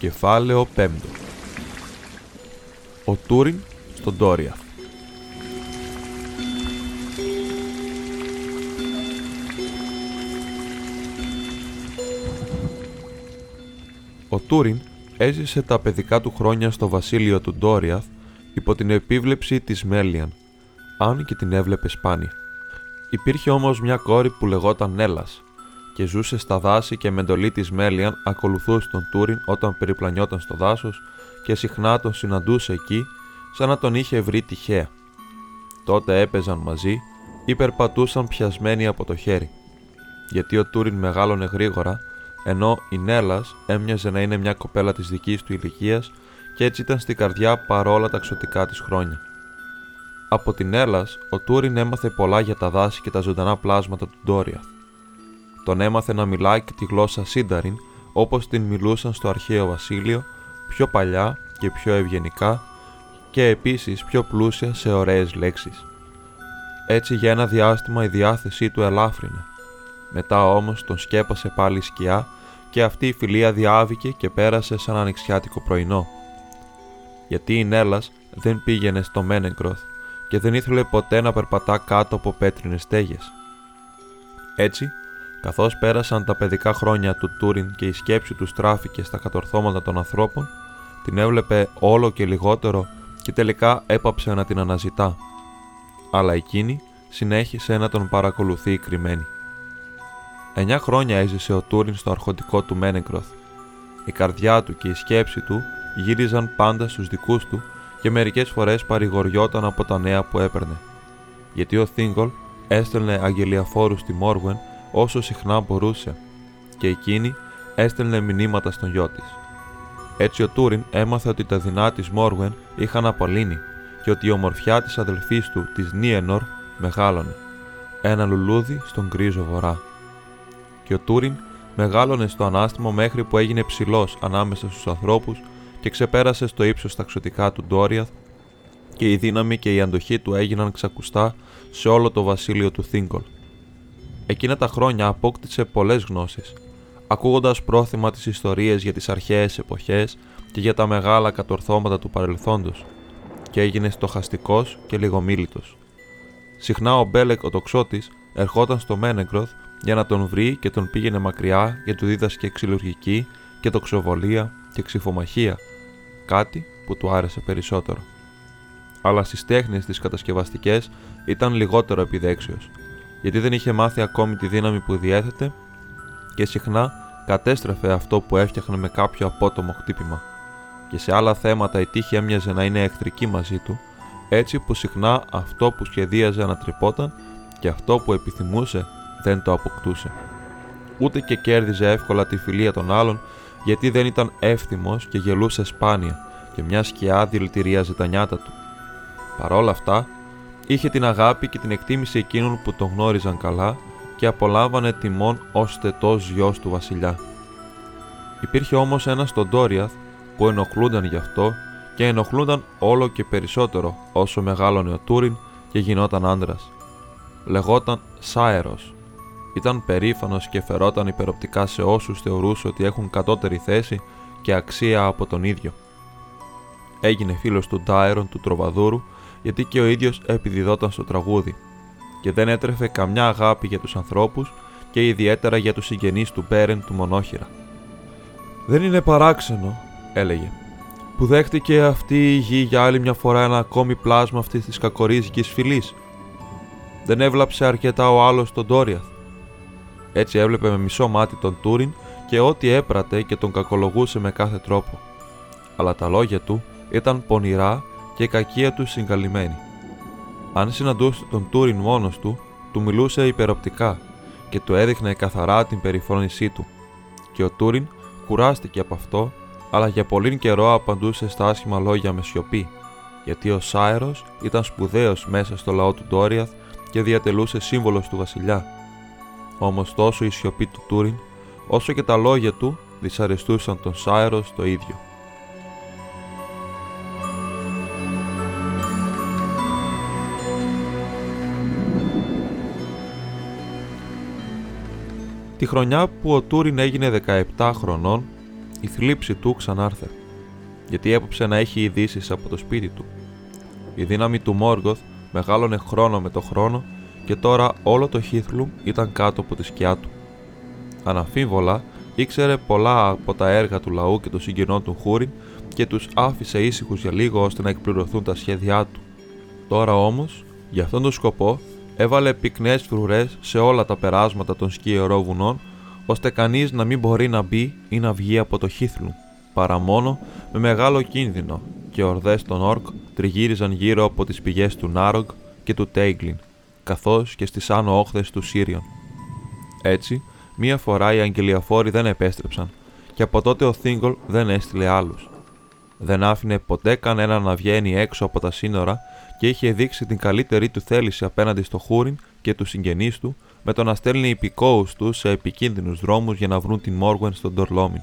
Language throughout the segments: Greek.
Κεφάλαιο 5 Ο Τούριν στον Τόρια. Ο Τούριν έζησε τα παιδικά του χρόνια στο βασίλειο του Ντόριαθ υπό την επίβλεψη της Μέλιαν, αν και την έβλεπε σπάνια. Υπήρχε όμως μια κόρη που λεγόταν Νέλας και ζούσε στα δάση και με εντολή της Μέλιαν ακολουθούσε τον Τούριν όταν περιπλανιόταν στο δάσος και συχνά τον συναντούσε εκεί σαν να τον είχε βρει τυχαία. Τότε έπαιζαν μαζί ή περπατούσαν πιασμένοι από το χέρι. Γιατί ο Τούριν μεγάλωνε γρήγορα ενώ η Νέλλας έμοιαζε να είναι μια κοπέλα της δικής του ηλικίας και έτσι ήταν στην καρδιά παρόλα τα ξωτικά της χρόνια. Από την Έλλας, ο Τούριν έμαθε πολλά για τα δάση και τα ζωντανά πλάσματα του Ντόριαθ. Τον έμαθε να μιλάει και τη γλώσσα Σίνταριν όπως την μιλούσαν στο αρχαίο βασίλειο, πιο παλιά και πιο ευγενικά και επίσης πιο πλούσια σε ωραίες λέξεις. Έτσι για ένα διάστημα η διάθεσή του ελάφρυνε μετά όμως τον σκέπασε πάλι η σκιά και αυτή η φιλία διάβηκε και πέρασε σαν ανοιξιάτικο πρωινό. Γιατί η Νέλλας δεν πήγαινε στο Μένεγκροθ και δεν ήθελε ποτέ να περπατά κάτω από πέτρινες στέγες. Έτσι, καθώς πέρασαν τα παιδικά χρόνια του Τούριν και η σκέψη του στράφηκε στα κατορθώματα των ανθρώπων, την έβλεπε όλο και λιγότερο και τελικά έπαψε να την αναζητά. Αλλά εκείνη συνέχισε να τον παρακολουθεί κρυμμένη. Εννιά χρόνια έζησε ο Τούριν στο αρχοντικό του Μένεγκροθ. Η καρδιά του και η σκέψη του γύριζαν πάντα στους δικούς του και μερικές φορές παρηγοριόταν από τα νέα που έπαιρνε. Γιατί ο Θίγκολ έστελνε αγγελιαφόρους στη Μόργουεν όσο συχνά μπορούσε και εκείνη έστελνε μηνύματα στον γιο της. Έτσι ο Τούριν έμαθε ότι τα δεινά της Μόργουεν είχαν απαλύνει και ότι η ομορφιά της αδελφής του, της Νίενορ, μεγάλωνε. Ένα λουλούδι στον γκρίζο βορρά και ο Τούριν μεγάλωνε στο ανάστημα μέχρι που έγινε ψηλός ανάμεσα στους ανθρώπους και ξεπέρασε στο ύψος τα ξωτικά του Ντόριαθ και η δύναμη και η αντοχή του έγιναν ξακουστά σε όλο το βασίλειο του Θίγκολ. Εκείνα τα χρόνια απόκτησε πολλές γνώσεις, ακούγοντας πρόθυμα τις ιστορίες για τις αρχαίες εποχές και για τα μεγάλα κατορθώματα του παρελθόντος, και έγινε στοχαστικός και λιγομίλητος. Συχνά ο Μπέλεκ ο τοξότης ερχόταν στο Μένεγκροθ για να τον βρει και τον πήγαινε μακριά και του δίδασκε ξυλουργική και τοξοβολία και ξυφομαχία, κάτι που του άρεσε περισσότερο. Αλλά στις τέχνες τις κατασκευαστικές ήταν λιγότερο επιδέξιος, γιατί δεν είχε μάθει ακόμη τη δύναμη που διέθετε και συχνά κατέστρεφε αυτό που έφτιαχνε με κάποιο απότομο χτύπημα. Και σε άλλα θέματα η τύχη έμοιαζε να είναι εχθρική μαζί του, έτσι που συχνά αυτό που σχεδίαζε ανατρεπόταν και αυτό που επιθυμούσε δεν το αποκτούσε. Ούτε και κέρδιζε εύκολα τη φιλία των άλλων γιατί δεν ήταν εύθυμος και γελούσε σπάνια και μια σκιά δηλητηρίαζε τα νιάτα του. Παρόλα αυτά, είχε την αγάπη και την εκτίμηση εκείνων που τον γνώριζαν καλά και απολάμβανε τιμών ως θετός γιος του βασιλιά. Υπήρχε όμως ένας στον Ντόριαθ που ενοχλούνταν γι' αυτό και ενοχλούνταν όλο και περισσότερο όσο μεγάλωνε ο Τούριν και γινόταν άντρας. Λεγόταν Σάερος ήταν περήφανος και φερόταν υπεροπτικά σε όσους θεωρούσε ότι έχουν κατώτερη θέση και αξία από τον ίδιο. Έγινε φίλος του Ντάιρον του Τροβαδούρου γιατί και ο ίδιος επιδιδόταν στο τραγούδι και δεν έτρεφε καμιά αγάπη για τους ανθρώπους και ιδιαίτερα για τους συγγενείς του Μπέρεν του Μονόχειρα. Δεν είναι παράξενο, έλεγε, που δέχτηκε αυτή η γη για άλλη μια φορά ένα ακόμη πλάσμα αυτής της κακορίζικη φυλής. Δεν έβλαψε αρκετά ο άλλος τον Τόριαθ έτσι έβλεπε με μισό μάτι τον Τούριν και ό,τι έπρατε και τον κακολογούσε με κάθε τρόπο. Αλλά τα λόγια του ήταν πονηρά και η κακία του συγκαλυμμένη. Αν συναντούσε τον Τούριν μόνος του, του μιλούσε υπεροπτικά και του έδειχνε καθαρά την περιφρόνησή του. Και ο Τούριν κουράστηκε από αυτό, αλλά για πολύ καιρό απαντούσε στα άσχημα λόγια με σιωπή, γιατί ο Σάερος ήταν σπουδαίος μέσα στο λαό του Ντόριαθ και διατελούσε σύμβολος του βασιλιά όμως τόσο η σιωπή του Τούριν, όσο και τα λόγια του δυσαρεστούσαν τον Σάερο το ίδιο. Τη χρονιά που ο Τούριν έγινε 17 χρονών, η θλίψη του ξανάρθε, γιατί έποψε να έχει ειδήσεις από το σπίτι του. Η δύναμη του Μόργοθ μεγάλωνε χρόνο με το χρόνο και τώρα όλο το Χίθλουμ ήταν κάτω από τη σκιά του. Αναφίβολα ήξερε πολλά από τα έργα του λαού και των συγγενών του Χούριν και τους άφησε ήσυχους για λίγο ώστε να εκπληρωθούν τα σχέδιά του. Τώρα όμως, για αυτόν τον σκοπό, έβαλε πυκνές φρουρές σε όλα τα περάσματα των σκιερό βουνών, ώστε κανείς να μην μπορεί να μπει ή να βγει από το Χίθλουμ, παρά μόνο με μεγάλο κίνδυνο και ορδές των Όρκ τριγύριζαν γύρω από τις πηγές του Νάρογκ και του Τέιγκλιν, καθώς και στις άνω όχθες του Σύριον. Έτσι, μία φορά οι αγγελιαφόροι δεν επέστρεψαν και από τότε ο Θίγκολ δεν έστειλε άλλους. Δεν άφηνε ποτέ κανένα να βγαίνει έξω από τα σύνορα και είχε δείξει την καλύτερη του θέληση απέναντι στο Χούριν και τους συγγενείς του με το να στέλνει υπηκόους τους σε επικίνδυνους δρόμους για να βρουν την Μόργουεν στον Τορλόμιν.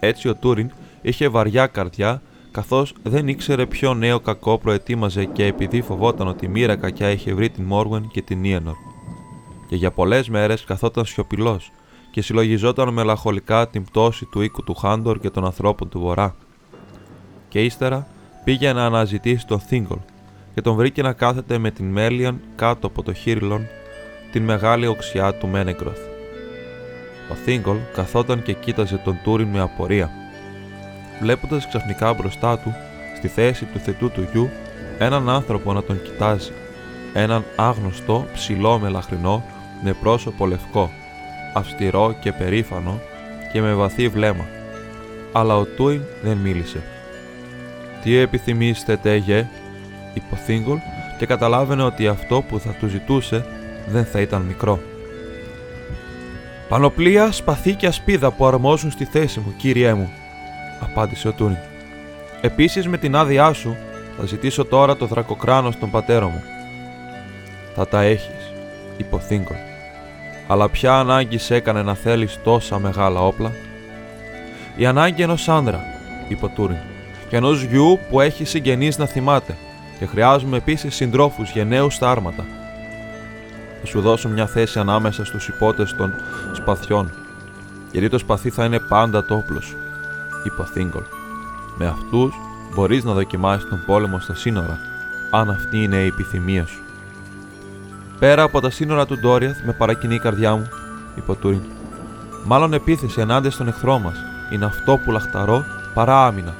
Έτσι ο Τούριν είχε βαριά καρδιά καθώς δεν ήξερε ποιο νέο κακό προετοίμαζε και επειδή φοβόταν ότι η μοίρα κακιά είχε βρει την Μόργουεν και την Ιενορ. Και για πολλές μέρες καθόταν σιωπηλός και συλλογιζόταν μελαγχολικά την πτώση του οίκου του Χάντορ και των ανθρώπων του Βορρά. Και ύστερα πήγε να αναζητήσει τον Θίγκολ και τον βρήκε να κάθεται με την Μέλιαν κάτω από το Χίρλον, την μεγάλη οξιά του Μένεγκροθ. Ο Θίγκολ καθόταν και κοίταζε τον Τούριν με απορία βλέποντας ξαφνικά μπροστά του, στη θέση του θετού του γιου, έναν άνθρωπο να τον κοιτάζει. Έναν άγνωστο, ψηλό μελαχρινό, με πρόσωπο λευκό, αυστηρό και περήφανο και με βαθύ βλέμμα. Αλλά ο Τούιν δεν μίλησε. «Τι επιθυμείς, τετέγε» είπε ο Θίγκολ και καταλάβαινε ότι αυτό που θα του ζητούσε δεν θα ήταν μικρό. «Πανοπλία, σπαθί και ασπίδα που αρμόζουν στη θέση μου, κύριέ μου», απάντησε ο Τούριν. Επίσης με την άδειά σου θα ζητήσω τώρα το δρακοκράνος στον πατέρα μου. Θα τα έχεις, είπε ο Θίγκολ. Αλλά ποια ανάγκη σε έκανε να θέλεις τόσα μεγάλα όπλα; Η ανάγκη ενός άντρα, είπε ο Τούριν, και ενός γιου που έχει συγγενείς να θυμάται, και χρειάζομαι επίσης συντρόφους γενναίου στα άρματα. Θα σου δώσω μια θέση ανάμεσα στους υπότες των σπαθιών, γιατί το σπαθί θα είναι πάντα το όπλο σου είπε ο Θίγκολ. Με αυτούς μπορείς να δοκιμάσεις τον πόλεμο στα σύνορα, αν αυτή είναι η επιθυμία σου. Πέρα από τα σύνορα του Ντόριαθ, με παρακινεί η καρδιά μου, είπε ο Τούριν. Μάλλον επίθεση ενάντια στον εχθρό μας είναι αυτό που λαχταρώ παρά άμυνα.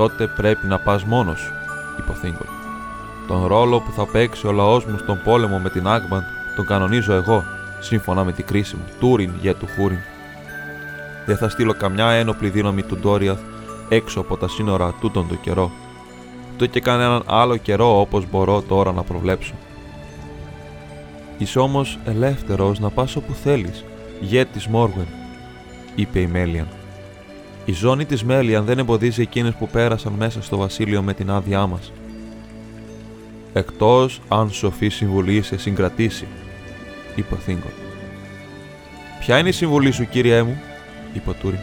Τότε πρέπει να πας μόνος σου, είπε ο Θίγκολ. Τον ρόλο που θα παίξει ο λαός μου στον πόλεμο με την Άγμπαντ τον κανονίζω εγώ, σύμφωνα με την κρίση μου, Τούριν για του Χούριν. Δεν θα στείλω καμιά ένοπλη δύναμη του Ντόριαθ έξω από τα σύνορα τούτον τον καιρό. Το και κανέναν άλλο καιρό όπως μπορώ τώρα να προβλέψω. Είσαι όμως ελεύθερος να πας όπου θέλεις, γέτης Μόργουεν, είπε η Μέλιαν. Η ζώνη της Μέλιαν δεν εμποδίζει εκείνες που πέρασαν μέσα στο βασίλειο με την άδειά μας. Εκτός αν σοφή συμβουλή σε συγκρατήσει, είπε ο Θήγκον. Ποια είναι η συμβουλή σου, κύριέ μου, είπε ο Τούριν.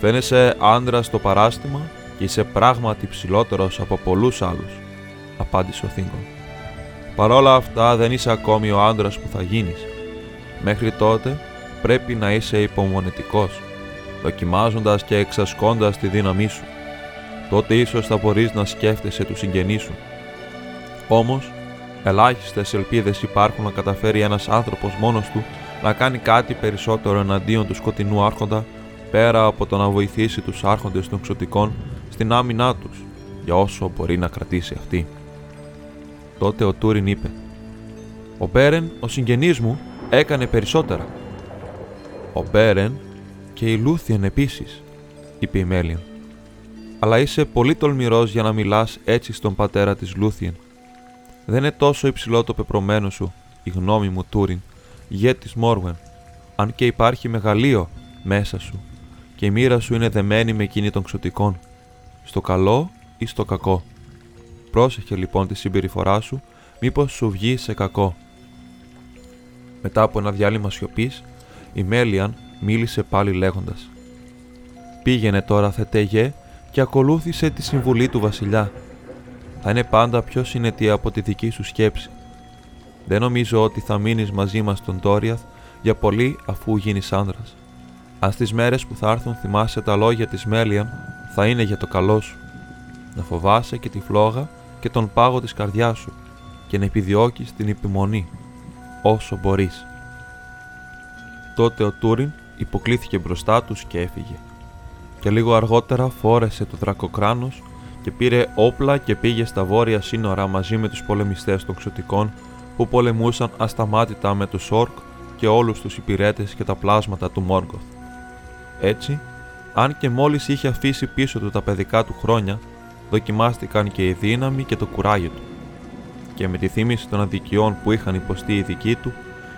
Φαίνεσαι άντρας στο παράστημα και είσαι πράγματι ψηλότερος από πολλούς άλλους, απάντησε ο Θήγκον. Παρ' όλα αυτά δεν είσαι ακόμη ο άντρας που θα γίνεις. Μέχρι τότε πρέπει να είσαι υπομονετικός, δοκιμάζοντας και εξασκώντας τη δύναμή σου. Τότε ίσως θα μπορείς να σκέφτεσαι τους συγγενείς σου. Όμως, ελάχιστες ελπίδες υπάρχουν να καταφέρει ένας άνθρωπος μόνος του να κάνει κάτι περισσότερο εναντίον του σκοτεινού άρχοντα πέρα από το να βοηθήσει τους άρχοντες των ξωτικών στην άμυνά τους για όσο μπορεί να κρατήσει αυτή. Τότε ο Τούριν είπε «Ο Μπέρεν, ο συγγενής μου, έκανε περισσότερα». «Ο Μπέρεν και η Λούθιεν επίσης», είπε η Μέλιαν. «Αλλά είσαι πολύ τολμηρός για να μιλάς έτσι στον πατέρα της Λούθιεν. Δεν είναι τόσο υψηλό το πεπρωμένο σου, η γνώμη μου Τούριν, γιε της Μόρουεν, αν και υπάρχει μεγαλείο μέσα σου και η μοίρα σου είναι δεμένη με εκείνη των ξωτικών, στο καλό ή στο κακό. Πρόσεχε λοιπόν τη συμπεριφορά σου, μήπως σου βγει σε κακό. Μετά από ένα διάλειμμα σιωπής, η Μέλιαν μίλησε πάλι λέγοντας «Πήγαινε τώρα θετέγε και ακολούθησε τη συμβουλή του βασιλιά. Θα είναι πάντα πιο συνετή από τη δική σου σκέψη. Δεν νομίζω ότι θα μείνεις μαζί μας στον Τόριαθ για πολύ αφού γίνεις άντρα. Αν στι μέρες που θα έρθουν θυμάσαι τα λόγια της Μέλιαν, θα είναι για το καλό σου. Να φοβάσαι και τη φλόγα και τον πάγο της καρδιάς σου και να επιδιώκεις την υπομονή όσο μπορείς. Τότε ο Τούριν υποκλήθηκε μπροστά τους και έφυγε. Και λίγο αργότερα φόρεσε το δρακοκράνος και πήρε όπλα και πήγε στα βόρεια σύνορα μαζί με τους πολεμιστές των ξωτικών που πολεμούσαν ασταμάτητα με τους Όρκ και όλους τους υπηρέτες και τα πλάσματα του Μόργκοθ. Έτσι, αν και μόλις είχε αφήσει πίσω του τα παιδικά του χρόνια, δοκιμάστηκαν και η δύναμη και το κουράγιο του. Και με τη θύμηση των αδικιών που είχαν υποστεί οι δικοί του,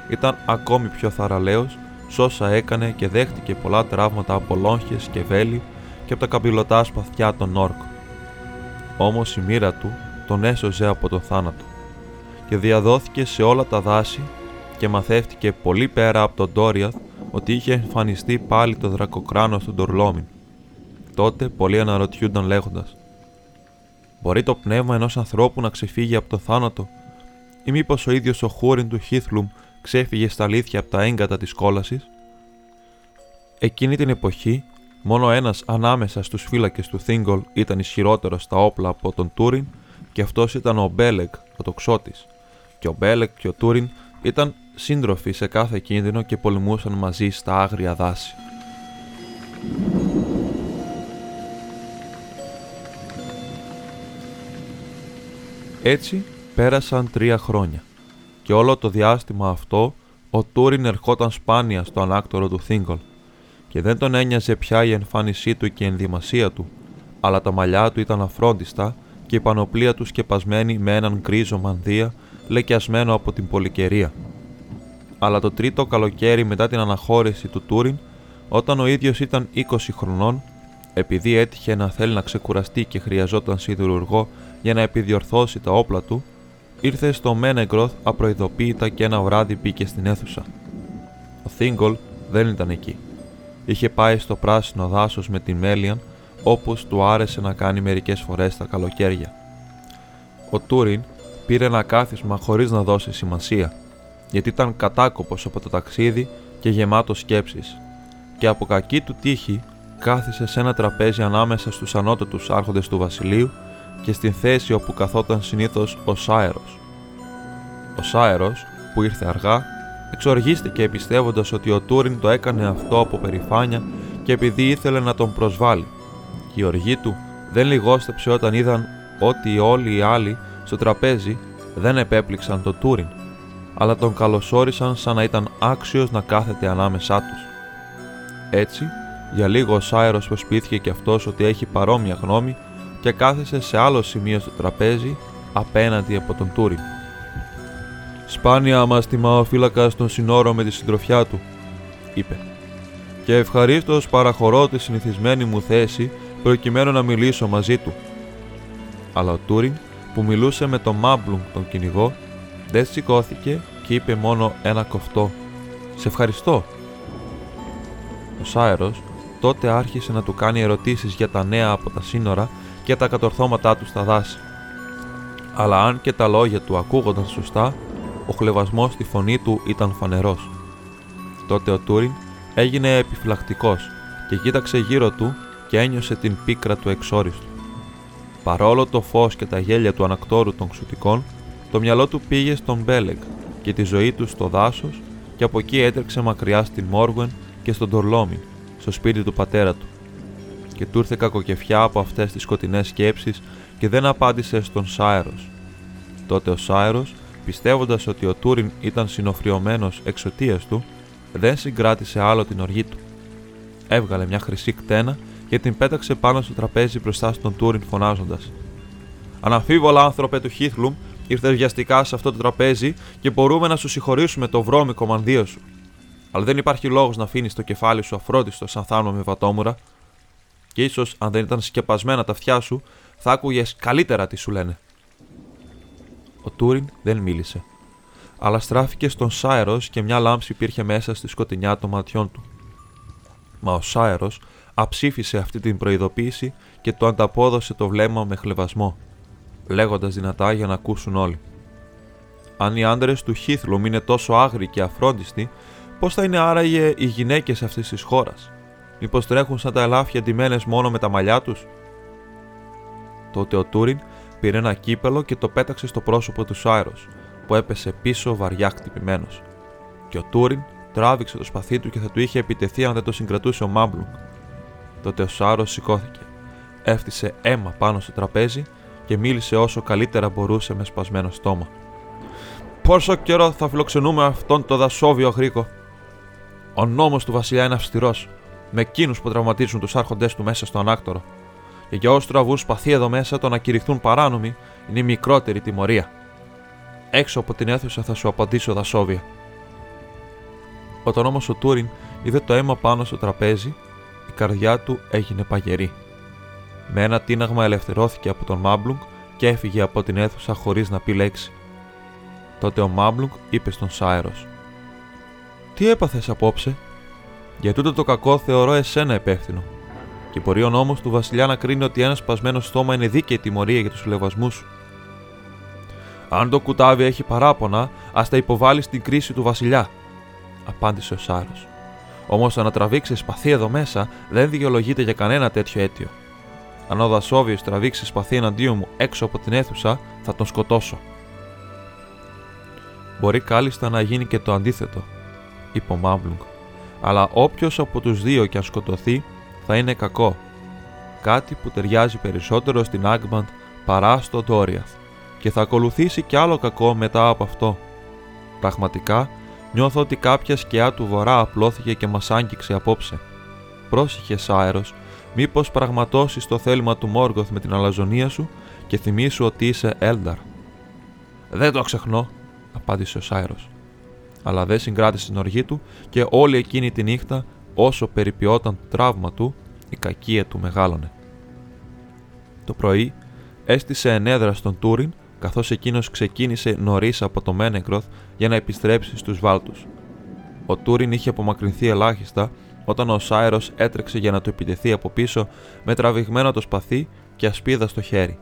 ήταν ακόμη πιο θαραλέος σ' όσα έκανε και δέχτηκε πολλά τραύματα από λόγχες και βέλη και από τα καμπυλωτά σπαθιά των όρκων. Όμως η μοίρα του τον έσωζε από τον θάνατο και διαδόθηκε σε όλα τα δάση και μαθεύτηκε πολύ πέρα από τον Τόριαθ ότι είχε εμφανιστεί πάλι το δρακοκράνος του Ντορλόμιν. Τότε πολλοί αναρωτιούνταν λέγοντας: Μπορεί το πνεύμα ενός ανθρώπου να ξεφύγει από το θάνατο, ή μήπως ο ίδιος ο Χούριν του Χίθλουμ ξέφυγε στα αλήθεια από τα έγκατα της κόλαση. Εκείνη την εποχή, μόνο ένας ανάμεσα στους φύλακες του Θίγκολ ήταν ισχυρότερο στα όπλα από τον Τούριν και αυτός ήταν ο Μπέλεκ, ο τοξότης. Και ο Μπέλεκ και ο Τούριν ήταν σύντροφοι σε κάθε κίνδυνο και πολεμούσαν μαζί στα άγρια δάση. Έτσι πέρασαν τρία χρόνια και όλο το διάστημα αυτό ο Τούριν ερχόταν σπάνια στο ανάκτορο του Θίγκολ και δεν τον ένοιαζε πια η εμφάνισή του και η ενδυμασία του, αλλά τα μαλλιά του ήταν αφρόντιστα και η πανοπλία του σκεπασμένη με έναν γκρίζο μανδύα λεκιασμένο από την πολυκαιρία. Αλλά το τρίτο καλοκαίρι μετά την αναχώρηση του Τούριν, όταν ο ίδιος ήταν 20 χρονών, επειδή έτυχε να θέλει να ξεκουραστεί και χρειαζόταν σιδηρουργό για να επιδιορθώσει τα όπλα του, ήρθε στο Μένεγκροθ απροειδοποίητα και ένα βράδυ μπήκε στην αίθουσα. Ο Θίγκολ δεν ήταν εκεί. Είχε πάει στο πράσινο δάσος με τη Μέλιαν όπως του άρεσε να κάνει μερικές φορές τα καλοκαίρια. Ο Τούριν πήρε ένα κάθισμα χωρίς να δώσει σημασία, γιατί ήταν κατάκοπος από το ταξίδι και γεμάτος σκέψεις και από κακή του τύχη κάθισε σε ένα τραπέζι ανάμεσα στους ανώτατους άρχοντες του βασιλείου και στην θέση όπου καθόταν συνήθως ο Σάερος. Ο Σάερος, που ήρθε αργά, εξοργίστηκε πιστεύοντας ότι ο Τούριν το έκανε αυτό από περηφάνεια και επειδή ήθελε να τον προσβάλλει. Και η οργή του δεν λιγόστεψε όταν είδαν ότι όλοι οι άλλοι στο τραπέζι δεν επέπληξαν τον Τούριν, αλλά τον καλωσόρισαν σαν να ήταν άξιος να κάθεται ανάμεσά τους. Έτσι, για λίγο ο Σάερος προσπίθηκε και αυτός ότι έχει παρόμοια γνώμη και κάθεσε σε άλλο σημείο στο τραπέζι απέναντι από τον Τούριν. Σπάνια μας τιμά ο φύλακας των συνόρων με τη συντροφιά του, είπε. Και ευχαρίστως παραχωρώ τη συνηθισμένη μου θέση προκειμένου να μιλήσω μαζί του. Αλλά ο Τούριν, που μιλούσε με τον Μάμπλουγκ τον κυνηγό, δεν σηκώθηκε και είπε μόνο ένα κοφτό. Σε ευχαριστώ. Ο Σάερος τότε άρχισε να του κάνει ερωτήσεις για τα νέα από τα σύνορα και τα κατορθώματά του στα δάση. Αλλά αν και τα λόγια του ακούγονταν σωστά, ο χλεβασμός στη φωνή του ήταν φανερός. Τότε ο Τούριν έγινε επιφυλακτικός και κοίταξε γύρω του και ένιωσε την πίκρα του εξόριστου. Παρόλο το φως και τα γέλια του ανακτόρου των ξουτικών, το μυαλό του πήγε στον Μπέλεγκ και τη ζωή του στο δάσος και από εκεί έτρεξε μακριά στην Μόργουεν και στον Τορλόμιν, στο σπίτι του πατέρα του και του ήρθε κακοκεφιά από αυτές τις σκοτεινές σκέψεις και δεν απάντησε στον Σάερο. Τότε ο Σάερο, πιστεύοντας ότι ο Τούριν ήταν συνοφριωμένος εξαιτίας του, δεν συγκράτησε άλλο την οργή του. Έβγαλε μια χρυσή κτένα και την πέταξε πάνω στο τραπέζι μπροστά στον Τούριν φωνάζοντας: Αναμφίβολα, άνθρωπε του Χίθλουμ, ήρθες βιαστικά σε αυτό το τραπέζι και μπορούμε να σου συγχωρήσουμε το βρώμικο μανδύο σου. Αλλά δεν υπάρχει λόγος να αφήνεις το κεφάλι σου αφρόντιστο σαν θάμνο με βατόμουρα και ίσως αν δεν ήταν σκεπασμένα τα αυτιά σου, θα άκουγες καλύτερα τι σου λένε. Ο Τούριν δεν μίλησε, αλλά στράφηκε στον Σάερος και μια λάμψη υπήρχε μέσα στη σκοτεινιά των ματιών του. Μα ο Σάερος αψήφισε αυτή την προειδοποίηση και του ανταπόδωσε το βλέμμα με χλεβασμό, λέγοντας δυνατά για να ακούσουν όλοι. Αν οι άντρες του Χίθλουμ είναι τόσο άγριοι και αφρόντιστοι, Πώς θα είναι άραγε οι γυναίκες αυτής της χώρας, Μήπως τρέχουν σαν τα ελάφια ντυμένες μόνο με τα μαλλιά τους; Τότε ο Τούριν πήρε ένα κύπελο και το πέταξε στο πρόσωπο του Σάιρος, που έπεσε πίσω βαριά χτυπημένος. Και ο Τούριν τράβηξε το σπαθί του και θα του είχε επιτεθεί αν δεν το συγκρατούσε ο Μάμπλουγκ. Τότε ο Σάρο σηκώθηκε, έφτιασε αίμα πάνω στο τραπέζι και μίλησε όσο καλύτερα μπορούσε με σπασμένο στόμα. Πόσο καιρό θα φιλοξενούμε αυτόν τον δασόβιο γρήκο. Ο νόμος του Βασιλιά είναι αυστηρός, με εκείνους που τραυματίζουν τους άρχοντές του μέσα στο ανάκτορο. Και για όσους τραβούν σπαθί εδώ μέσα, το να κηρυχθούν παράνομοι είναι η μικρότερη τιμωρία. Έξω από την αίθουσα θα σου απαντήσω δασόβια. Όταν όμω ο Τούριν είδε το αίμα πάνω στο τραπέζι, η καρδιά του έγινε παγερή. Με ένα τίναγμα ελευθερώθηκε από τον Μάμπλουγκ και έφυγε από την αίθουσα χωρίς να πει λέξη. Τότε ο Μάμπλουγκ είπε στον Σάιρο: Τι έπαθες απόψε, Για τούτο το κακό θεωρώ εσένα υπεύθυνο. Και μπορεί ο νόμο του Βασιλιά να κρίνει ότι ένα σπασμένο στόμα είναι δίκαιη τιμωρία για τους λεβασμού σου. Αν το κουτάβι έχει παράπονα, ας τα υποβάλει στην κρίση του Βασιλιά, απάντησε ο Σάιρο. Όμως το να τραβήξει σπαθί εδώ μέσα δεν δικαιολογείται για κανένα τέτοιο αίτιο. Αν ο Δασόβιος τραβήξει σπαθί εναντίον μου έξω από την αίθουσα, θα τον σκοτώσω. Μπορεί κάλλιστα να γίνει και το αντίθετο, είπε ο Μάμπλουγκ. Αλλά όποιος από τους δύο και αν σκοτωθεί, θα είναι κακό. Κάτι που ταιριάζει περισσότερο στην Άγμπαντ παρά στο Ντόριαθ και θα ακολουθήσει κι άλλο κακό μετά από αυτό. Πραγματικά νιώθω ότι κάποια σκιά του βορρά απλώθηκε και μας άγγιξε απόψε. Πρόσεχε Σάερος, μήπως πραγματώσεις το θέλημα του Μόργοθ με την αλαζονία σου και θυμίσου ότι είσαι Έλνταρ. Δεν το ξεχνώ, απάντησε ο Σάιρος. Αλλά δεν συγκράτησε την οργή του και όλη εκείνη τη νύχτα, όσο περιποιόταν το τραύμα του, η κακία του μεγάλωνε. Το πρωί έστησε ενέδρα στον Τούριν καθώς εκείνος ξεκίνησε νωρίς από το Μένεγκροθ για να επιστρέψει στους Βάλτους. Ο Τούριν είχε απομακρυνθεί ελάχιστα όταν ο Σάιρος έτρεξε για να του επιτεθεί από πίσω με τραβηγμένο το σπαθί και ασπίδα στο χέρι.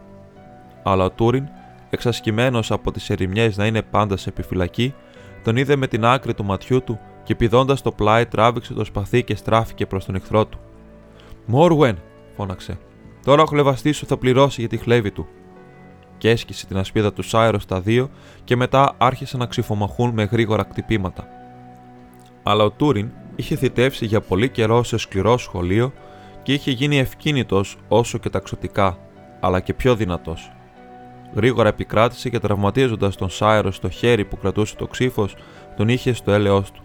Αλλά ο Τούριν, εξασκημένος από τις ερημιές να είναι πάντα σε επιφυλακή, τον είδε με την άκρη του ματιού του και πηδώντας το πλάι τράβηξε το σπαθί και στράφηκε προς τον εχθρό του. Μόρουεν, φώναξε. Τώρα ο χλεβαστής σου θα πληρώσει για τη χλέβη του και έσκησε την ασπίδα του Σάιρο στα δύο και μετά άρχισαν να ξυφομαχούν με γρήγορα κτυπήματα. Αλλά ο Τούριν είχε θητεύσει για πολύ καιρό σε σκληρό σχολείο και είχε γίνει ευκίνητος όσο και ταξωτικά, αλλά και πιο δυνατός. Γρήγορα επικράτησε και τραυματίζοντας τον Σάιρο στο χέρι που κρατούσε το ξύφος, τον είχε στο έλεό του.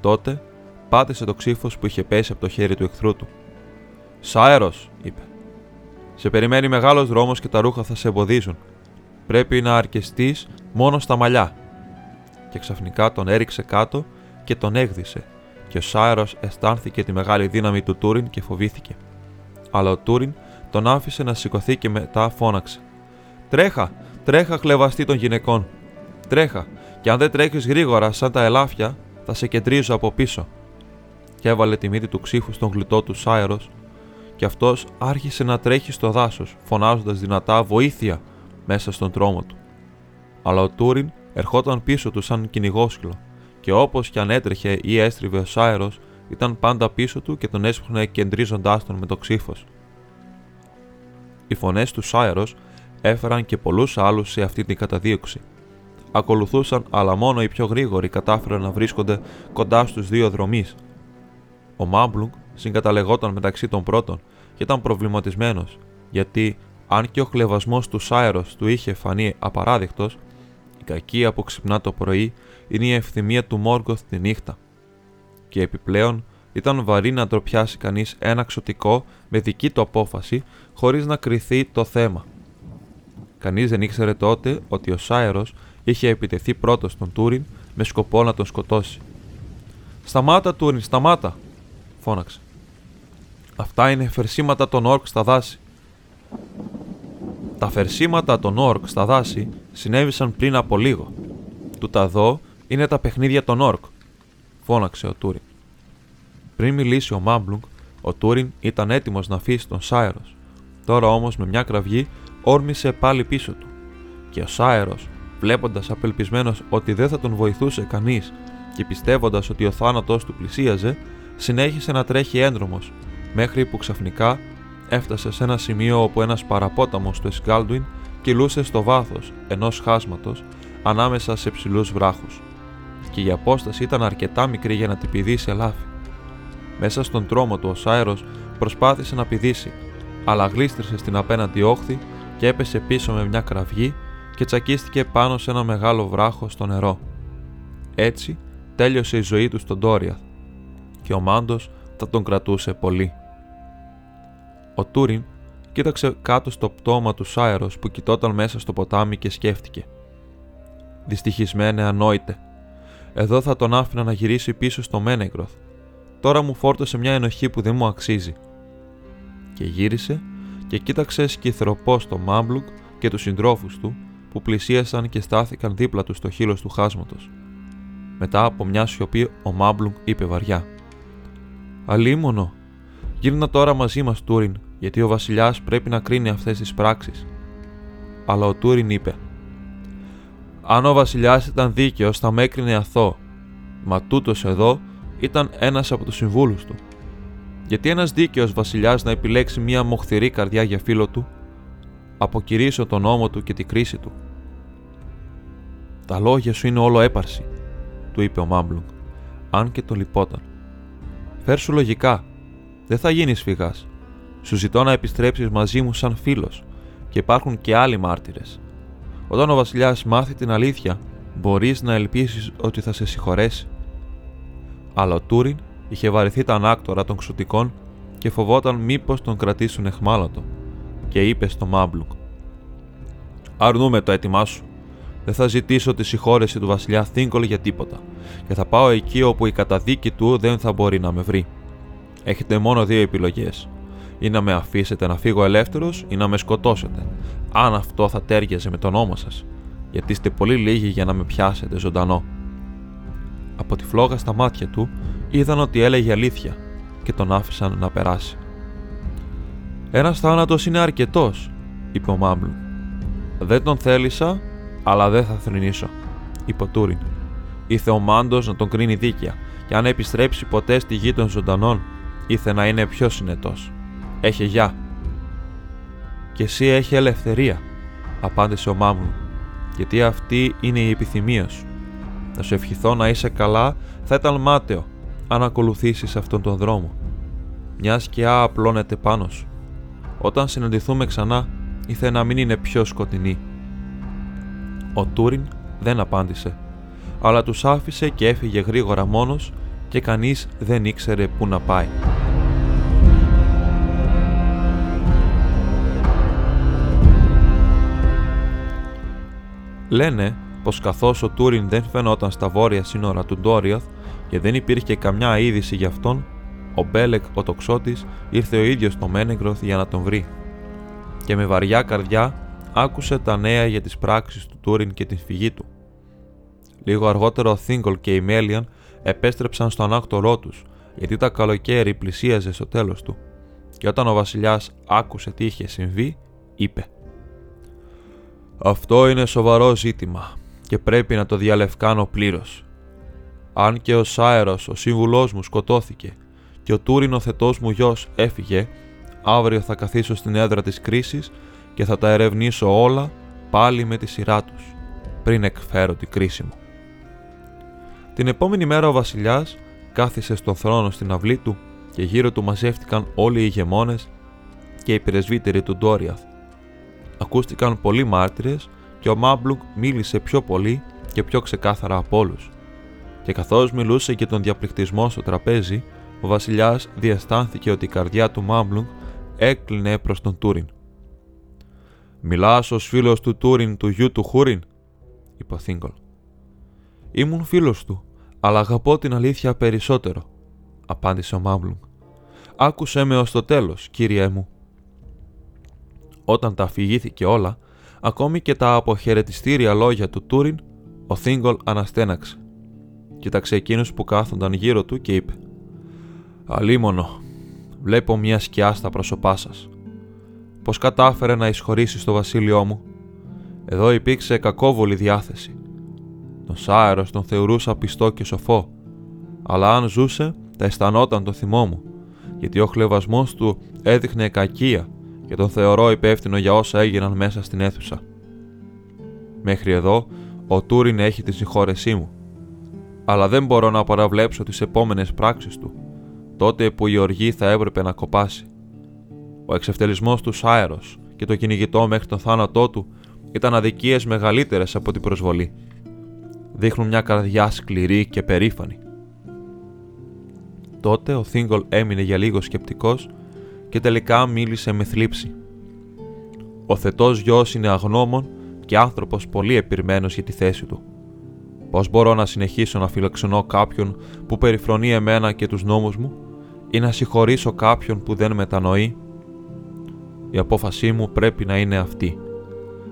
Τότε πάτησε το ξύφος που είχε πέσει από το χέρι του εχθρού του. Σάιρος, είπε. Σε περιμένει μεγάλος δρόμος και τα ρούχα θα σε εμποδίζουν. Πρέπει να αρκεστείς μόνο στα μαλλιά. Και ξαφνικά τον έριξε κάτω και τον έγδισε, και ο Σάιρος αισθάνθηκε τη μεγάλη δύναμη του Τούριν και φοβήθηκε. Αλλά ο Τούριν τον άφησε να σηκωθεί και μετά φώναξε. Τρέχα, τρέχα χλεβαστή των γυναικών. Τρέχα, και αν δεν τρέχεις γρήγορα σαν τα ελάφια, θα σε κεντρίζω από πίσω. Και έβαλε τη μύτη του ξύφου στον γλιτό του Σάιρος και αυτός άρχισε να τρέχει στο δάσος, φωνάζοντας δυνατά βοήθεια μέσα στον τρόμο του. Αλλά ο Τούριν ερχόταν πίσω του σαν κυνηγόσκυλο, και όπως κι αν έτρεχε ή έστριβε ο Σάιρος, ήταν πάντα πίσω του και τον έσπροχνε κεντρίζοντάς τον με το ξύφος. Οι φωνές του Σάιρος έφεραν και πολλούς άλλους σε αυτή την καταδίωξη. Ακολουθούσαν, αλλά μόνο οι πιο γρήγοροι κατάφεραν να βρίσκονται κοντά στους δύο δρομείς. Ο Μάμπλουγκ συγκαταλεγόταν μεταξύ των πρώτων και ήταν προβληματισμένος, γιατί αν και ο χλεβασμός του Σάιρος του είχε φανεί απαράδεκτο, η κακία που ξυπνά το πρωί είναι η ευθυμία του Μόργκοθ τη νύχτα. Και επιπλέον ήταν βαρύ να ντροπιάσει κανείς ένα ξωτικό με δική του απόφαση χωρίς να κρυθεί το θέμα. Κανείς δεν ήξερε τότε ότι ο Σάιρος είχε επιτεθεί πρώτος στον Τούριν με σκοπό να τον σκοτώσει. Σταμάτα, Τούριν, σταμάτα! φώναξε. Αυτά είναι φερσίματα των όρκ στα δάση. Τα φερσίματα των όρκ στα δάση συνέβησαν πριν από λίγο. Τούτα εδώ είναι τα παιχνίδια των όρκ, φώναξε ο Τούριν. Πριν μιλήσει ο Μάμπλουγκ, ο Τούριν ήταν έτοιμος να αφήσει τον Σάιρος. Τώρα όμως με μια κραυγή όρμησε πάλι πίσω του. Και ο Σάιρο, βλέποντας απελπισμένος ότι δεν θα τον βοηθούσε κανείς και πιστεύοντας ότι ο θάνατός του πλησίαζε, συνέχισε να τρέχει έντρομος, μέχρι που ξαφνικά έφτασε σε ένα σημείο όπου ένας παραπόταμος του Εσγκάλντουιν κυλούσε στο βάθος ενός χάσματος ανάμεσα σε ψηλούς βράχους. Και η απόσταση ήταν αρκετά μικρή για να την πηδήσει ελάφι. Μέσα στον τρόμο του ο Σάιρο προσπάθησε να πηδήσει, αλλά γλίστρησε στην απέναντι όχθη και έπεσε πίσω με μια κραυγή και τσακίστηκε πάνω σε ένα μεγάλο βράχο στο νερό. Έτσι τέλειωσε η ζωή του στον Τόριαθ και ο Μάντος θα τον κρατούσε πολύ. Ο Τούριν κοίταξε κάτω στο πτώμα του Σάιρος που κοιτόταν μέσα στο ποτάμι και σκέφτηκε. Δυστυχισμένε ανόητε. Εδώ θα τον άφηνα να γυρίσει πίσω στο Μένεγκροθ. Τώρα μου φόρτωσε μια ενοχή που δεν μου αξίζει. Και γύρισε και κοίταξε σκυθροπό στο Μάμπλουγκ και τους συντρόφους του που πλησίασαν και στάθηκαν δίπλα τους στο χείλος του χάσματος. Μετά από μια σιωπή ο Μάμπλουγκ είπε βαριά «Αλίμονο, γύρνα τώρα μαζί μας Τούριν, γιατί ο βασιλιάς πρέπει να κρίνει αυτές τις πράξεις». Αλλά ο Τούριν είπε «Αν ο βασιλιάς ήταν δίκαιος θα με έκρινε αθώο, μα τούτος εδώ ήταν ένας από τους συμβούλους του. Γιατί ένας δίκαιος βασιλιάς να επιλέξει μια μοχθηρή καρδιά για φίλο του, αποκηρύσω τον νόμο του και τη κρίση του. Τα λόγια σου είναι όλο έπαρση, του είπε ο Μάμπλουγκ, αν και το λυπόταν. Φέρσου λογικά, δεν θα γίνεις φυγάς. Σου ζητώ να επιστρέψεις μαζί μου σαν φίλος, και υπάρχουν και άλλοι μάρτυρες. Όταν ο Βασιλιάς μάθει την αλήθεια, μπορείς να ελπίσεις ότι θα σε συγχωρέσει. Αλλά ο Τούριν είχε βαρεθεί τα ανάκτορα των ξωτικών και φοβόταν μήπως τον κρατήσουν εχμάλωτο, και είπε στο Μάμπλουγκ: Αρνούμε το έτοιμά σου. Δεν θα ζητήσω τη συγχώρεση του βασιλιά Θίνκολ για τίποτα, και θα πάω εκεί όπου η καταδίκη του δεν θα μπορεί να με βρει. Έχετε μόνο δύο επιλογές. Ή να με αφήσετε να φύγω ελεύθερος ή να με σκοτώσετε, αν αυτό θα τέριαζε με τον νόμο σας, γιατί είστε πολύ λίγοι για να με πιάσετε ζωντανό. Από τη φλόγα στα μάτια του είδαν ότι έλεγε αλήθεια και τον άφησαν να περάσει. Ένας θάνατος είναι αρκετός, είπε ο Μάμπλου. Δεν τον θέλησα αλλά δεν θα θρυνήσω, είπε ο Τούριν. Ήθε ο Μάντος να τον κρίνει δίκαια, και αν επιστρέψει ποτέ στη γη των ζωντανών, ήθε να είναι πιο συνετός. Έχει γεια. Και εσύ έχει ελευθερία, απάντησε ο Μάμλου, γιατί αυτή είναι η επιθυμία σου. Να σου ευχηθώ να είσαι καλά, θα ήταν μάταιο αν ακολουθήσεις αυτόν τον δρόμο. Μιας σκιά απλώνεται πάνω σου. Όταν συναντηθούμε ξανά, ήθε να μην είναι πιο σκοτεινή ο Τούριν δεν απάντησε, αλλά τους άφησε και έφυγε γρήγορα μόνος και κανείς δεν ήξερε πού να πάει. Λένε πως καθώς ο Τούριν δεν φαινόταν στα βόρεια σύνορα του Ντόριαθ και δεν υπήρχε καμιά είδηση γι' αυτόν, ο Μπέλεκ ο τοξότης ήρθε ο ίδιος στο Μένεγκροθ για να τον βρει. Και με βαριά καρδιά άκουσε τα νέα για τις πράξεις του Τούριν και την φυγή του. Λίγο αργότερα ο Θίγκολ και η Μέλιαν επέστρεψαν στο ανάκτορό τους, γιατί τα καλοκαίρι πλησίαζε στο τέλος του, και όταν ο βασιλιάς άκουσε τι είχε συμβεί, είπε «Αυτό είναι σοβαρό ζήτημα και πρέπει να το διαλευκάνω πλήρως. Αν και ο Σάερος, ο σύμβουλός μου, σκοτώθηκε και ο Τούριν ο θετός μου γιος έφυγε, αύριο θα καθίσω στην έδρα της κρίσης και θα τα ερευνήσω όλα πάλι με τη σειρά τους, πριν εκφέρω τη κρίση μου. Την επόμενη μέρα ο βασιλιάς κάθισε στον θρόνο στην αυλή του και γύρω του μαζεύτηκαν όλοι οι ηγεμόνες και οι πρεσβύτεροι του Ντόριαθ. Ακούστηκαν πολλοί μάρτυρες και ο Μάμπλουκ μίλησε πιο πολύ και πιο ξεκάθαρα από όλους. Και καθώς μιλούσε για τον διαπληκτισμό στο τραπέζι, ο βασιλιάς διαστάνθηκε ότι η καρδιά του Μάμπλουκ έκλεινε προς τον Τούριν. Μιλάς ως φίλος του Τούριν του γιου του Χούριν, είπε ο Θίγκολ. Ήμουν φίλος του, αλλά αγαπώ την αλήθεια περισσότερο, απάντησε ο Μάμπλουμ. Άκουσέ με ως το τέλος, κύριέ μου. Όταν τα αφηγήθηκε όλα, ακόμη και τα αποχαιρετιστήρια λόγια του Τούριν, ο Θίγκολ αναστέναξε. Κοίταξε εκείνους που κάθονταν γύρω του και είπε: Αλίμονο, βλέπω μια σκιά στα πρόσωπά σας πως κατάφερε να εισχωρήσει στο βασίλειό μου. Εδώ υπήρξε κακόβολη διάθεση. Τον Σάερο τον θεωρούσα πιστό και σοφό, αλλά αν ζούσε, θα αισθανόταν το θυμό μου, γιατί ο χλεβασμός του έδειχνε κακία και τον θεωρώ υπεύθυνο για όσα έγιναν μέσα στην αίθουσα. Μέχρι εδώ, ο Τούριν έχει τη συγχώρεσή μου, αλλά δεν μπορώ να παραβλέψω τις επόμενες πράξεις του, τότε που η οργή θα έπρεπε να κοπάσει. Ο εξευτελισμός του Σάερος και το κυνηγητό μέχρι τον θάνατό του ήταν αδικίες μεγαλύτερες από την προσβολή. Δείχνουν μια καρδιά σκληρή και περήφανη. Τότε ο Θίγκολ έμεινε για λίγο σκεπτικός και τελικά μίλησε με θλίψη. Ο θετός γιος είναι αγνώμων και άνθρωπος πολύ επιρμένος για τη θέση του. Πώς μπορώ να συνεχίσω να φιλοξενώ κάποιον που περιφρονεί εμένα και τους νόμους μου ή να συγχωρήσω κάποιον που δεν μετανοεί; Η απόφασή μου πρέπει να είναι αυτή.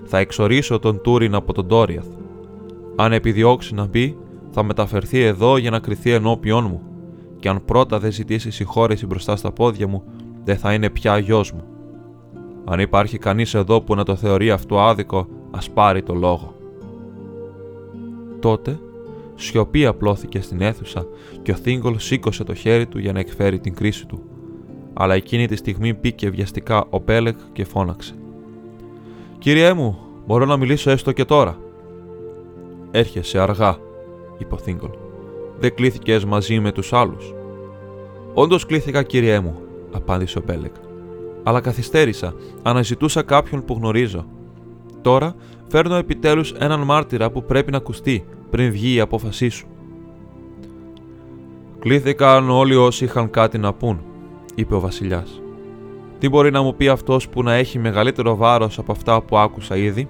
Θα εξορίσω τον Τούριν από τον Τόριαθ. Αν επιδιώξει να μπει, θα μεταφερθεί εδώ για να κρυθεί ενώπιον μου και αν πρώτα δεν ζητήσει συγχώρεση μπροστά στα πόδια μου, δεν θα είναι πια γιος μου. Αν υπάρχει κανείς εδώ που να το θεωρεί αυτό άδικο, ας πάρει το λόγο. Τότε, σιωπή απλώθηκε στην αίθουσα και ο Θίγκολ σήκωσε το χέρι του για να εκφέρει την κρίση του. Αλλά εκείνη τη στιγμή πήκε βιαστικά ο Μπέλεκ και φώναξε. «Κύριέ μου, μπορώ να μιλήσω έστω και τώρα». «Έρχεσαι αργά», είπε ο Θίγκολ. «Δεν κλήθηκες μαζί με τους άλλους». «Όντως κλήθηκα, κύριέ μου», απάντησε ο Μπέλεκ. Αλλά καθυστέρησα, αναζητούσα κάποιον που γνωρίζω. Τώρα φέρνω επιτέλους έναν μάρτυρα που πρέπει να ακουστεί πριν βγει η απόφασή σου. Κλήθηκαν όλοι όσοι είχαν κάτι να πούν, είπε ο Βασιλιάς. Τι μπορεί να μου πει αυτός που να έχει μεγαλύτερο βάρος από αυτά που άκουσα ήδη;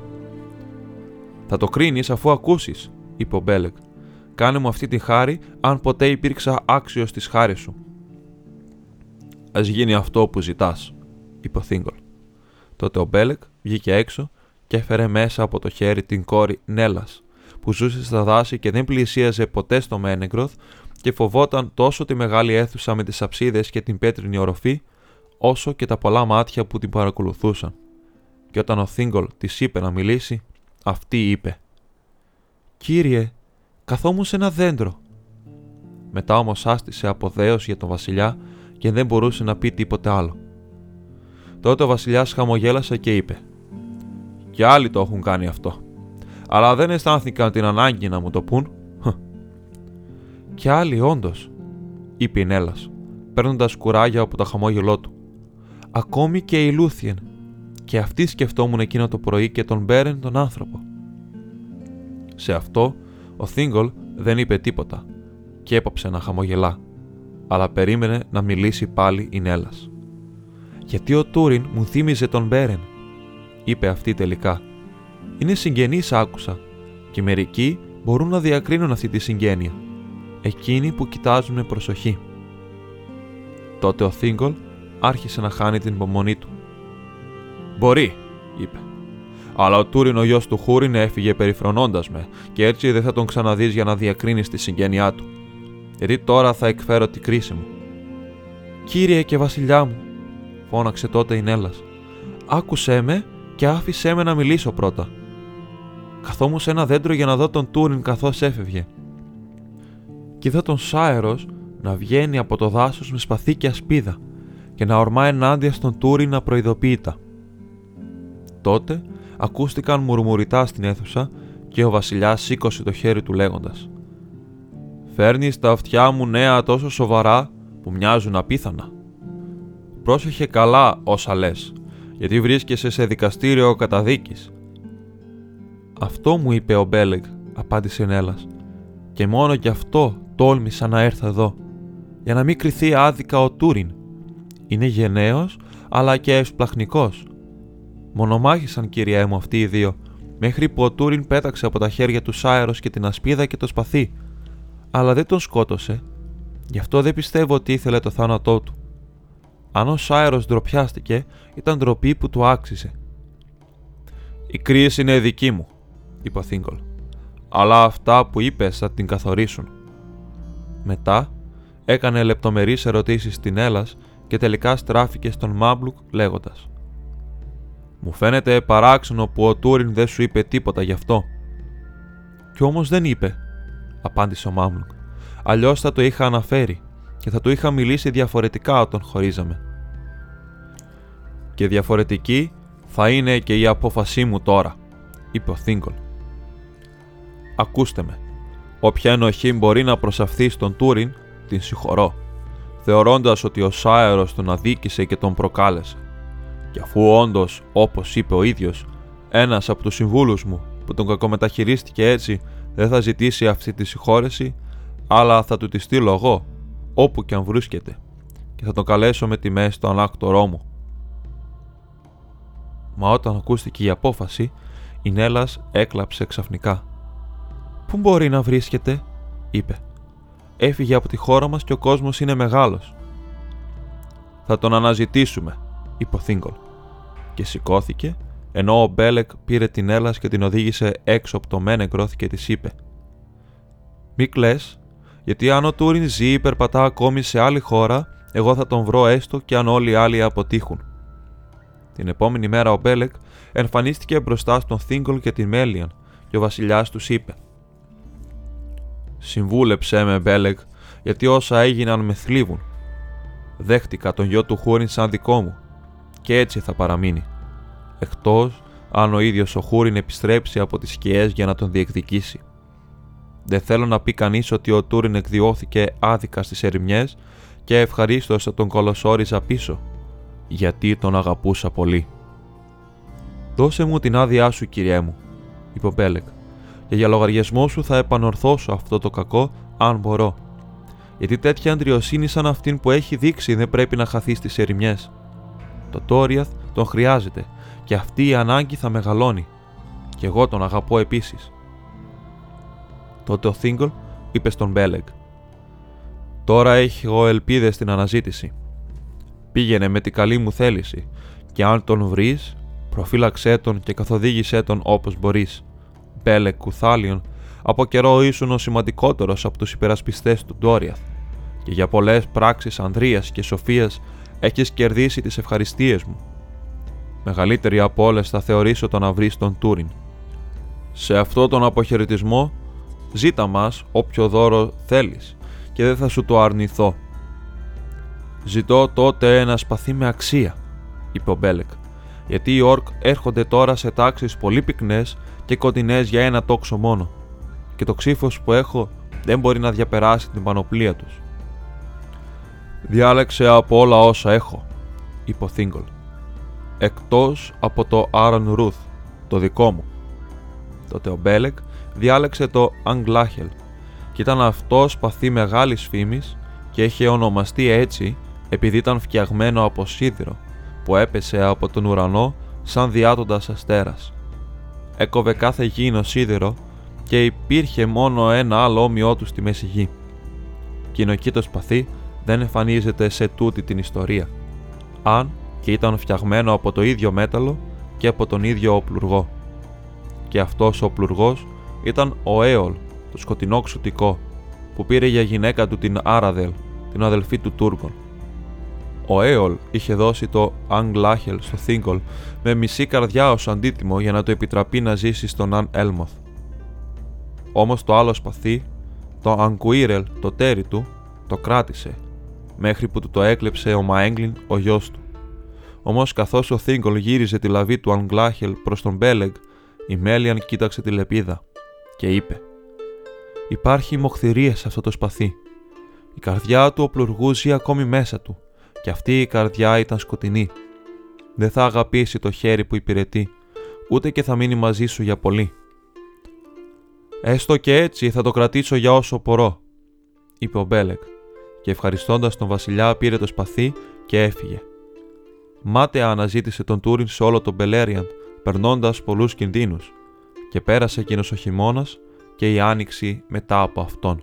Θα το κρίνεις αφού ακούσεις, είπε ο Μπέλεκ. Κάνε μου αυτή τη χάρη, αν ποτέ υπήρξα άξιος της χάρης σου. Α γίνει αυτό που ζητάς, είπε ο Θίγκολ. Τότε ο Μπέλεκ βγήκε έξω και έφερε μέσα από το χέρι την κόρη Νέλας, που ζούσε στα δάση και δεν πλησίαζε ποτέ στο Μένεγκροθ και φοβόταν τόσο τη μεγάλη αίθουσα με τις αψίδες και την πέτρινη οροφή, όσο και τα πολλά μάτια που την παρακολουθούσαν. Και όταν ο Θίγκολ της είπε να μιλήσει, αυτή είπε: Κύριε, καθόμουν σε ένα δέντρο. Μετά όμως άστησε από για τον Βασιλιά και δεν μπορούσε να πει τίποτε άλλο. Τότε ο Βασιλιάς χαμογέλασε και είπε: Κι άλλοι το έχουν κάνει αυτό. Αλλά δεν αισθάνθηκαν την ανάγκη να μου το πούν. Κι άλλοι, όντως, είπε η Νέλλας, παίρνοντας κουράγια από το χαμόγελό του. Ακόμη και η Λούθιεν. Και αυτή σκεφτόμουν εκείνο το πρωί και τον Μπέρεν τον άνθρωπο. Σε αυτό, ο Θίγκολ δεν είπε τίποτα και έπαψε να χαμογελά αλλά περίμενε να μιλήσει πάλι η Νέλλας. Γιατί ο Τούριν μου θύμιζε τον Μπέρεν, είπε αυτή τελικά. Είναι συγγενείς, άκουσα, και μερικοί μπορούν να διακρίνουν αυτή τη συγγένεια. Εκείνοι που κοιτάζουν με προσοχή. Τότε ο Θίγκολ άρχισε να χάνει την υπομονή του. Μπορεί, είπε. Αλλά ο Τούριν ο γιος του Χούριν έφυγε περιφρονώντας με, και έτσι δεν θα τον ξαναδείς για να διακρίνεις τη συγγένειά του γιατί τώρα θα εκφέρω τη κρίση μου. Κύριε και βασιλιά μου, φώναξε τότε η Νέλλας, άκουσέ με και άφησέ με να μιλήσω πρώτα. Καθόμουν σε ένα δέντρο για να δω τον Τούριν καθώς έφευγε. Και είδα τον Σάερος να βγαίνει από το δάσος με σπαθί και ασπίδα και να ορμά ενάντια στον Τούριν απροειδοποίητα. Τότε ακούστηκαν μουρμουριτά στην αίθουσα και ο βασιλιάς σήκωσε το χέρι του λέγοντας Φέρνεις στα αυτιά μου νέα τόσο σοβαρά που μοιάζουν απίθανα. Πρόσεχε καλά όσα λες, γιατί βρίσκεσαι σε δικαστήριο καταδίκης. Αυτό μου είπε ο Μπέλεγ, απάντησε η Νέλλας. Και μόνο γι' αυτό τόλμησα να έρθω εδώ, για να μην κριθεί άδικα ο Τούριν. Είναι γενναίος, αλλά και ευσπλαχνικός. Μονομάχησαν, κυρία μου, αυτοί οι δύο, μέχρι που ο Τούριν πέταξε από τα χέρια του Σάερος και την ασπίδα και το σπαθί, αλλά δεν τον σκότωσε, γι' αυτό δεν πιστεύω ότι ήθελε το θάνατό του. Αν ο Σάιρος ντροπιάστηκε, ήταν ντροπή που του άξιζε. «Η κρίση είναι δική μου», είπε ο Θίγκολ. «Αλλά αυτά που είπες θα την καθορίσουν». Μετά έκανε λεπτομερείς ερωτήσεις στην Έλλας και τελικά στράφηκε στον Μάμπλουκ λέγοντας «Μου φαίνεται παράξενο που ο Τούριν δεν σου είπε τίποτα γι' αυτό». Κι όμως δεν είπε, απάντησε ο Μάμλουκ. Αλλιώς θα το είχα αναφέρει και θα του είχα μιλήσει διαφορετικά όταν χωρίζαμε. Και διαφορετική θα είναι και η απόφασή μου τώρα, είπε ο Θίγκολ. Ακούστε με. Όποια ενοχή μπορεί να προσαφθεί στον Τούριν, την συγχωρώ, θεωρώντας ότι ο Σάερος τον αδίκησε και τον προκάλεσε. Και αφού όντως, όπως είπε ο ίδιος, ένας από τους συμβούλους μου που τον κακομεταχειρίστηκε έτσι δεν θα ζητήσει αυτή τη συγχώρεση, αλλά θα του τη στείλω εγώ, όπου και αν βρίσκεται, και θα τον καλέσω με τιμές στο ανάκτορό μου. Μα όταν ακούστηκε η απόφαση, η Νέλλας έκλαψε ξαφνικά. «Πού μπορεί να βρίσκεται» είπε. «Έφυγε από τη χώρα μας και ο κόσμος είναι μεγάλος». «Θα τον αναζητήσουμε», είπε ο Θίγκολ. Και σηκώθηκε, ενώ ο Μπέλεκ πήρε την Έλλας και την οδήγησε έξω από το Μένεγκροθ και της είπε «Μη κλαις, γιατί αν ο Τούριν ζει ή περπατά ακόμη σε άλλη χώρα, εγώ θα τον βρω έστω και αν όλοι οι άλλοι αποτύχουν». Την επόμενη μέρα ο Μπέλεκ εμφανίστηκε μπροστά στον Θίγκολ και την Μέλιαν και ο βασιλιάς τους είπε: Συμβούλεψέ με, Μπέλεκ, γιατί όσα έγιναν με θλίβουν. Δέχτηκα τον γιο του Χούριν σαν δικό μου και έτσι θα παραμείνει. Εκτός αν ο ίδιος ο Χούριν επιστρέψει από τις σκιές για να τον διεκδικήσει. Δεν θέλω να πει κανείς ότι ο Τούριν εκδιώθηκε άδικα στις ερημιές και ευχαρίστως θα τον κολοσόριζα πίσω γιατί τον αγαπούσα πολύ. Δώσε μου την άδειά σου, κυριέ μου, είπε ο Μπέλεκ, και για λογαριασμό σου θα επανορθώσω αυτό το κακό, αν μπορώ. Γιατί τέτοια αντριοσύνη σαν αυτήν που έχει δείξει δεν πρέπει να χαθεί στις ερημιές. Το Τόριαθ τον χρειάζεται και αυτή η ανάγκη θα μεγαλώνει. Και εγώ τον αγαπώ επίσης. Τότε ο Θίγκολ είπε στον Μπέλεκ: Τώρα έχω ελπίδες στην αναζήτηση. Πήγαινε με την καλή μου θέληση και αν τον βρεις, προφύλαξέ τον και καθοδήγησέ τον όπως μπορείς. Μπέλε Κουθάλιον, από καιρό ήσουν ο σημαντικότερος από τους υπερασπιστές του Ντόριαθ και για πολλές πράξεις ανδρείας και σοφίας έχεις κερδίσει τις ευχαριστίες μου. Μεγαλύτερη από όλες θα θεωρήσω το να βρεις τον Τούριν. Σε αυτό τον αποχαιρετισμό ζήτα μας όποιο δώρο θέλεις και δεν θα σου το αρνηθώ Ζητώ τότε ένα σπαθί με αξία, είπε ο Μπέλεκ, γιατί οι όρκ έρχονται τώρα σε τάξεις πολύ πυκνές και κοντινές για ένα τόξο μόνο, και το ξύφος που έχω δεν μπορεί να διαπεράσει την πανοπλία τους. Διάλεξε από όλα όσα έχω, είπε ο Θίγκολ, εκτός από το Άρον Ρουθ, το δικό μου. Τότε ο Μπέλεκ διάλεξε το Αγγλάχελ και ήταν αυτός σπαθί μεγάλης φήμης και είχε ονομαστεί έτσι επειδή ήταν φτιαγμένο από σίδηρο που έπεσε από τον ουρανό σαν διάτοντας αστέρας. Έκοβε κάθε γήινο σίδηρο και υπήρχε μόνο ένα άλλο όμοιό του στη μέση γη. Κοινοκή το σπαθί δεν εμφανίζεται σε τούτη την ιστορία, αν και ήταν φτιαγμένο από το ίδιο μέταλλο και από τον ίδιο οπλουργό. Και αυτός ο οπλουργός ήταν ο Έολ, το σκοτεινό ξουτικό, που πήρε για γυναίκα του την Άραδελ, την αδελφή του Τούρκων. Ο Έολ είχε δώσει το Αγγλάχελ στο Θίγκολ με μισή καρδιά ως αντίτιμο για να το επιτραπεί να ζήσει στον Αν Έλμοθ. Όμως το άλλο σπαθί, το Αγκουίρελ, το τέρι του, το κράτησε, μέχρι που του το έκλεψε ο Μαέγκλιν, ο γιος του. Όμως καθώς ο Θίγκολ γύριζε τη λαβή του Αγγλάχελ προς τον Μπέλεγ, η Μέλιαν κοίταξε τη λεπίδα και είπε «Υπάρχει μοχθηρία σε αυτό το σπαθί. Η καρδιά του οπλουργούζει ακόμη μέσα του και αυτή η καρδιά ήταν σκοτεινή. Δεν θα αγαπήσει το χέρι που υπηρετεί, ούτε και θα μείνει μαζί σου για πολύ. Έστω και έτσι θα το κρατήσω για όσο μπορώ, είπε ο Μπέλεκ, και ευχαριστώντας τον βασιλιά πήρε το σπαθί και έφυγε. Μάταια αναζήτησε τον Τούριν σε όλο τον Μπελέριαντ, περνώντας πολλούς κινδύνους, και πέρασε εκείνος ο χειμώνας και η άνοιξη μετά από αυτόν.